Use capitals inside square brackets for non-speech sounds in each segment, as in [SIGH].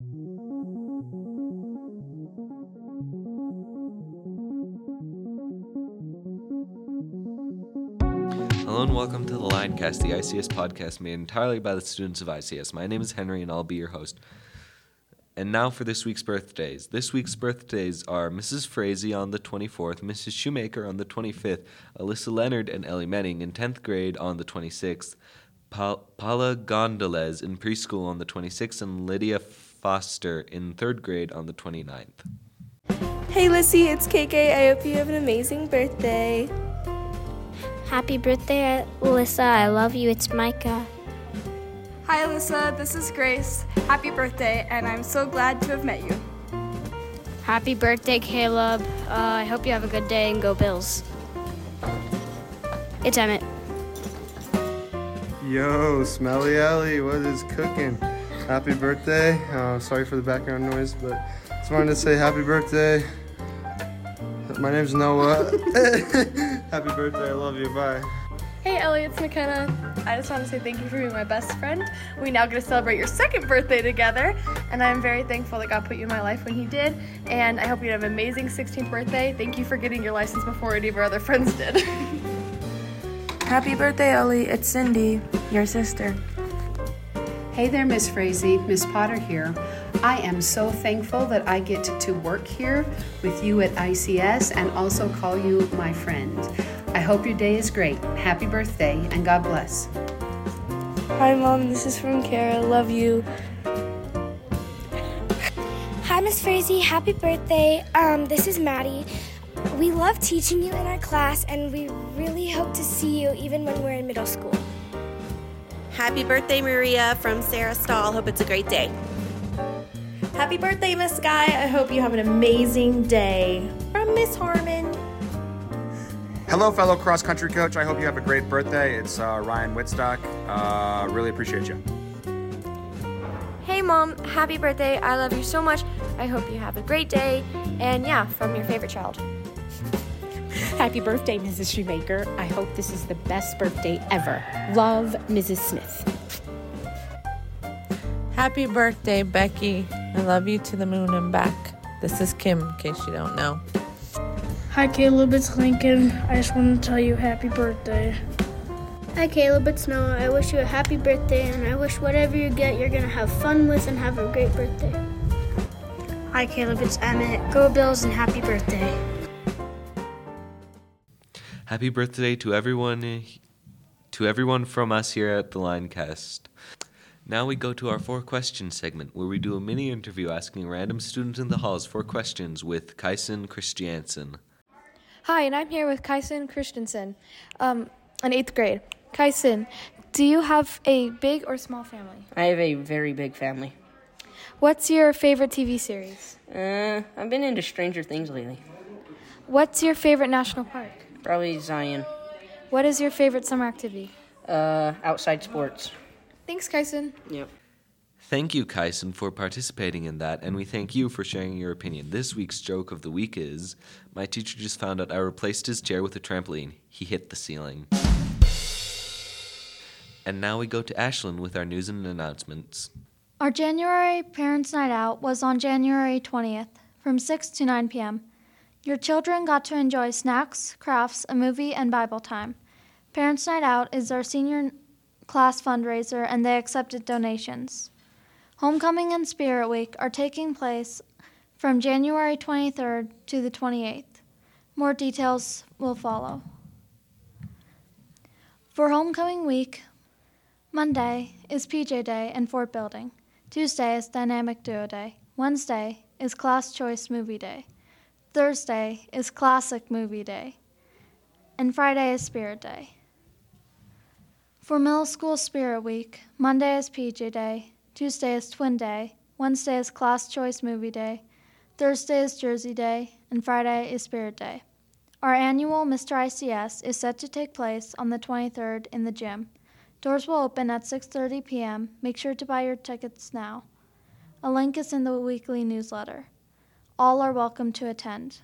Hello and welcome to the Linecast, the ICS podcast made entirely by the students of ICS. My name is Henry and I'll be your host. And now for this week's birthdays. This week's birthdays are Mrs. Frazee on the 24th, Mrs. Shoemaker on the 25th, Alyssa Leonard and Ellie Menning in 10th grade on the 26th, pa- Paula Gondoles in preschool on the 26th, and Lydia Foster in 3rd grade on the 29th. Hey Lissy, it's KK. I hope you have an amazing birthday. Happy birthday, Alyssa. I love you. It's Micah. Hi, Alyssa. This is Grace. Happy birthday, and I'm so glad to have met you. Happy birthday, Caleb. Uh, I hope you have a good day and go Bills. It's Emmett. Yo, Smelly Alley, what is cooking? Happy birthday. Uh, sorry for the background noise, but just wanted to say happy birthday. My name's Noah. [LAUGHS] happy birthday, I love you. Bye. Hey, Ellie, it's McKenna. I just want to say thank you for being my best friend. We now get to celebrate your second birthday together, and I'm very thankful that God put you in my life when He did. And I hope you have an amazing 16th birthday. Thank you for getting your license before any of our other friends did. [LAUGHS] Happy birthday, Ellie. It's Cindy, your sister. Hey there, Miss Frazee. Miss Potter here. I am so thankful that I get to work here with you at ICS and also call you my friend. I hope your day is great. Happy birthday and God bless. Hi, Mom. This is from Kara. Love you. Hi, Miss Frazee. Happy birthday. Um, this is Maddie. We love teaching you in our class, and we really hope to see you even when we're in middle school. Happy birthday, Maria, from Sarah Stahl. Hope it's a great day. Happy birthday, Miss Guy. I hope you have an amazing day. From Miss Harmon. Hello, fellow cross country coach. I hope you have a great birthday. It's uh, Ryan Whitstock. Uh, really appreciate you. Hey, Mom. Happy birthday. I love you so much. I hope you have a great day. And yeah, from your favorite child. Happy birthday, Mrs. Shoemaker. I hope this is the best birthday ever. Love, Mrs. Smith. Happy birthday, Becky. I love you to the moon and back. This is Kim, in case you don't know. Hi, Caleb. It's Lincoln. I just want to tell you happy birthday. Hi, Caleb. It's Noah. I wish you a happy birthday, and I wish whatever you get, you're going to have fun with and have a great birthday. Hi, Caleb. It's Emmett. Go Bills and happy birthday. Happy birthday to everyone to everyone from us here at the Linecast. Now we go to our four questions segment where we do a mini interview asking random students in the halls four questions with Kyson Christiansen. Hi, and I'm here with Kyson Christensen, um, in eighth grade. Kyson, do you have a big or small family? I have a very big family. What's your favorite TV series? Uh, I've been into Stranger Things lately. What's your favorite national park? Probably Zion. What is your favorite summer activity? Uh, outside sports. Thanks, Kyson. Yep. Thank you, Kyson, for participating in that, and we thank you for sharing your opinion. This week's joke of the week is My teacher just found out I replaced his chair with a trampoline. He hit the ceiling. And now we go to Ashlyn with our news and announcements. Our January Parents' Night Out was on January 20th from 6 to 9 p.m. Your children got to enjoy snacks, crafts, a movie, and Bible time. Parents' Night Out is our senior class fundraiser and they accepted donations. Homecoming and Spirit Week are taking place from January 23rd to the 28th. More details will follow. For Homecoming Week, Monday is PJ Day and Fort Building. Tuesday is Dynamic Duo Day. Wednesday is Class Choice Movie Day. Thursday is Classic Movie Day. And Friday is Spirit Day. For Middle School Spirit Week, Monday is PJ Day, Tuesday is Twin Day, Wednesday is Class Choice Movie Day, Thursday is Jersey Day, and Friday is Spirit Day. Our annual Mr. ICS is set to take place on the 23rd in the gym. Doors will open at 6:30 p.m. Make sure to buy your tickets now. A link is in the weekly newsletter. All are welcome to attend.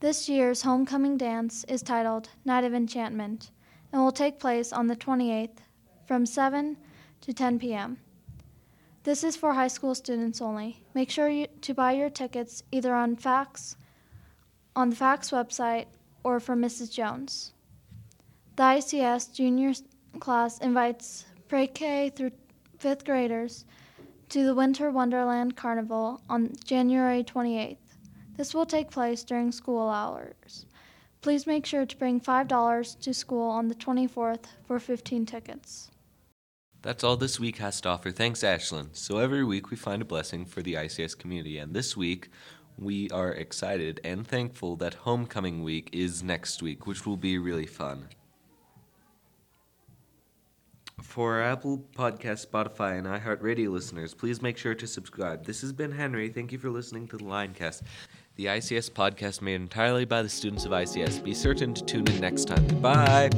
This year's homecoming dance is titled Night of Enchantment and will take place on the 28th from 7 to 10 p.m. This is for high school students only. Make sure you, to buy your tickets either on FACTS, on the FACTS website, or from Mrs. Jones. The ICS junior class invites pre-K through fifth graders to the Winter Wonderland Carnival on January 28th. This will take place during school hours. Please make sure to bring $5 to school on the 24th for 15 tickets. That's all this week has to offer. Thanks, Ashlyn. So every week we find a blessing for the ICS community, and this week we are excited and thankful that Homecoming Week is next week, which will be really fun. For Apple Podcast, Spotify, and iHeartRadio listeners, please make sure to subscribe. This has been Henry. Thank you for listening to the Linecast, the ICS podcast made entirely by the students of ICS. Be certain to tune in next time. Goodbye.